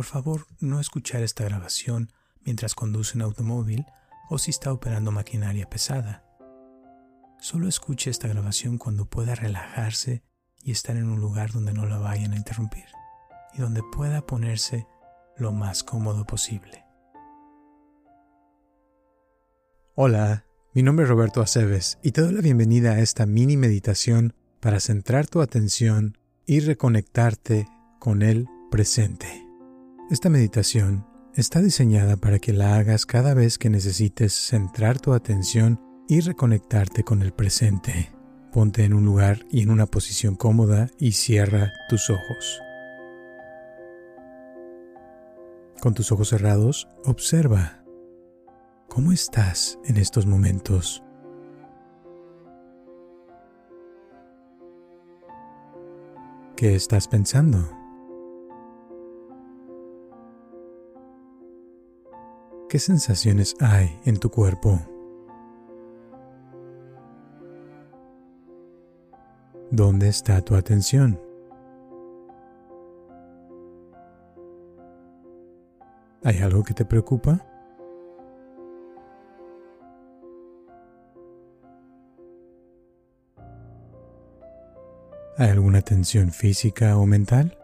por favor no escuchar esta grabación mientras conduce un automóvil o si está operando maquinaria pesada. Solo escuche esta grabación cuando pueda relajarse y estar en un lugar donde no la vayan a interrumpir y donde pueda ponerse lo más cómodo posible. Hola, mi nombre es Roberto Aceves y te doy la bienvenida a esta mini meditación para centrar tu atención y reconectarte con el presente. Esta meditación está diseñada para que la hagas cada vez que necesites centrar tu atención y reconectarte con el presente. Ponte en un lugar y en una posición cómoda y cierra tus ojos. Con tus ojos cerrados, observa cómo estás en estos momentos. ¿Qué estás pensando? ¿Qué sensaciones hay en tu cuerpo? ¿Dónde está tu atención? ¿Hay algo que te preocupa? ¿Hay alguna tensión física o mental?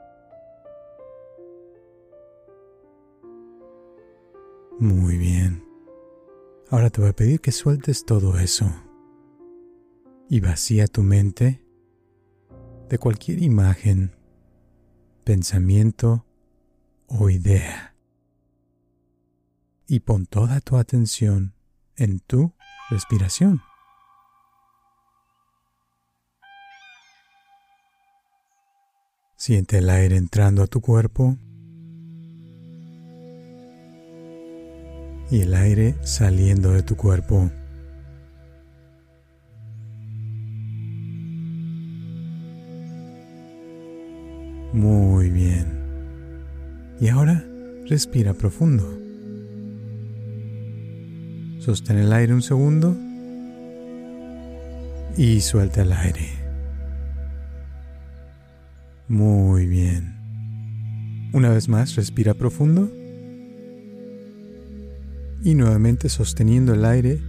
Muy bien. Ahora te voy a pedir que sueltes todo eso y vacía tu mente de cualquier imagen, pensamiento o idea. Y pon toda tu atención en tu respiración. Siente el aire entrando a tu cuerpo y el aire saliendo de tu cuerpo. Muy bien. Y ahora respira profundo. Sostén el aire un segundo y suelta el aire. Muy bien. Una vez más, respira profundo. Y nuevamente sosteniendo el aire.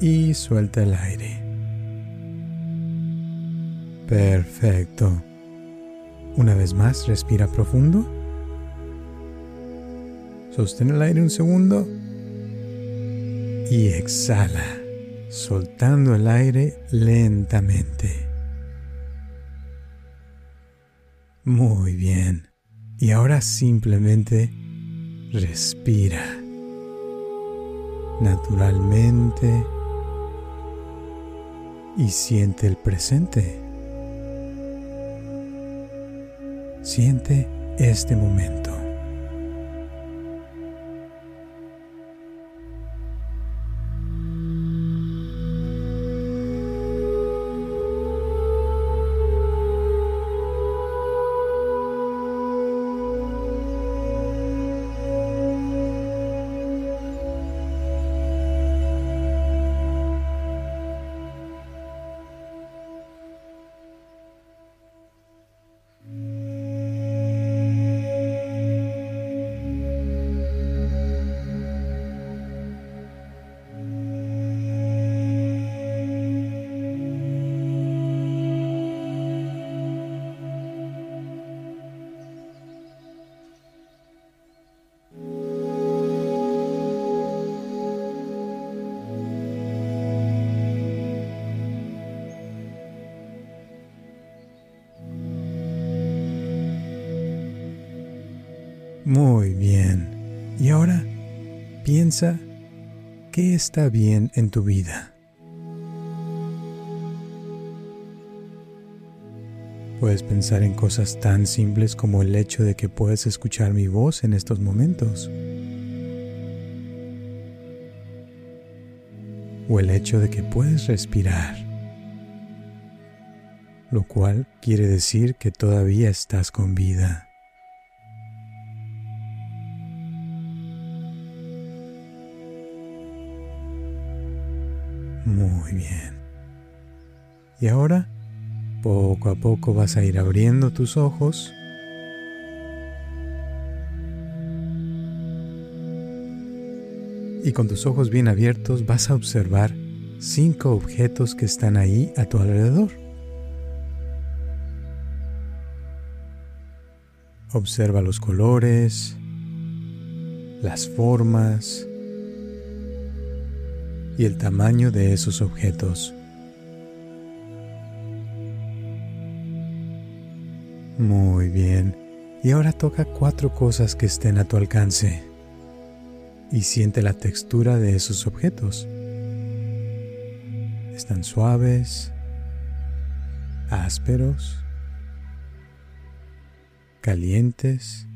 Y suelta el aire. Perfecto. Una vez más, respira profundo. Sostén el aire un segundo. Y exhala, soltando el aire lentamente. Muy bien. Y ahora simplemente respira. Naturalmente. Y siente el presente. Siente este momento. Muy bien. Y ahora piensa qué está bien en tu vida. Puedes pensar en cosas tan simples como el hecho de que puedes escuchar mi voz en estos momentos. O el hecho de que puedes respirar. Lo cual quiere decir que todavía estás con vida. Y ahora, poco a poco vas a ir abriendo tus ojos. Y con tus ojos bien abiertos vas a observar cinco objetos que están ahí a tu alrededor. Observa los colores, las formas y el tamaño de esos objetos. Muy bien. Y ahora toca cuatro cosas que estén a tu alcance y siente la textura de esos objetos. Están suaves, ásperos, calientes,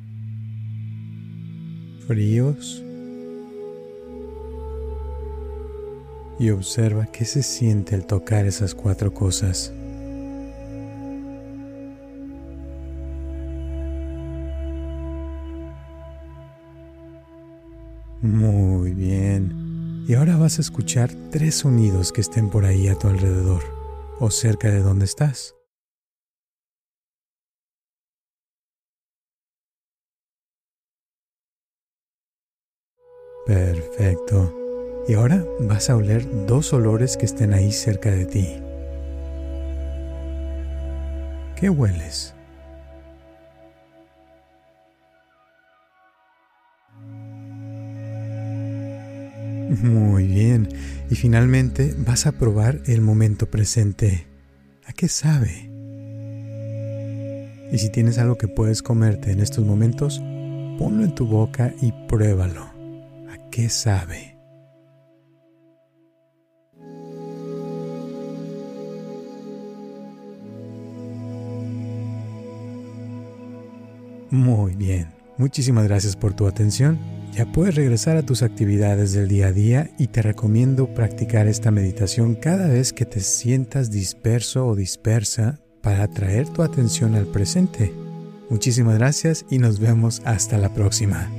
fríos. Y observa qué se siente al tocar esas cuatro cosas. Muy bien. Y ahora vas a escuchar tres sonidos que estén por ahí a tu alrededor o cerca de donde estás. Perfecto. Y ahora vas a oler dos olores que estén ahí cerca de ti. ¿Qué hueles? Muy bien. Y finalmente vas a probar el momento presente. ¿A qué sabe? Y si tienes algo que puedes comerte en estos momentos, ponlo en tu boca y pruébalo. ¿A qué sabe? Muy bien. Muchísimas gracias por tu atención ya puedes regresar a tus actividades del día a día y te recomiendo practicar esta meditación cada vez que te sientas disperso o dispersa para atraer tu atención al presente. Muchísimas gracias y nos vemos hasta la próxima.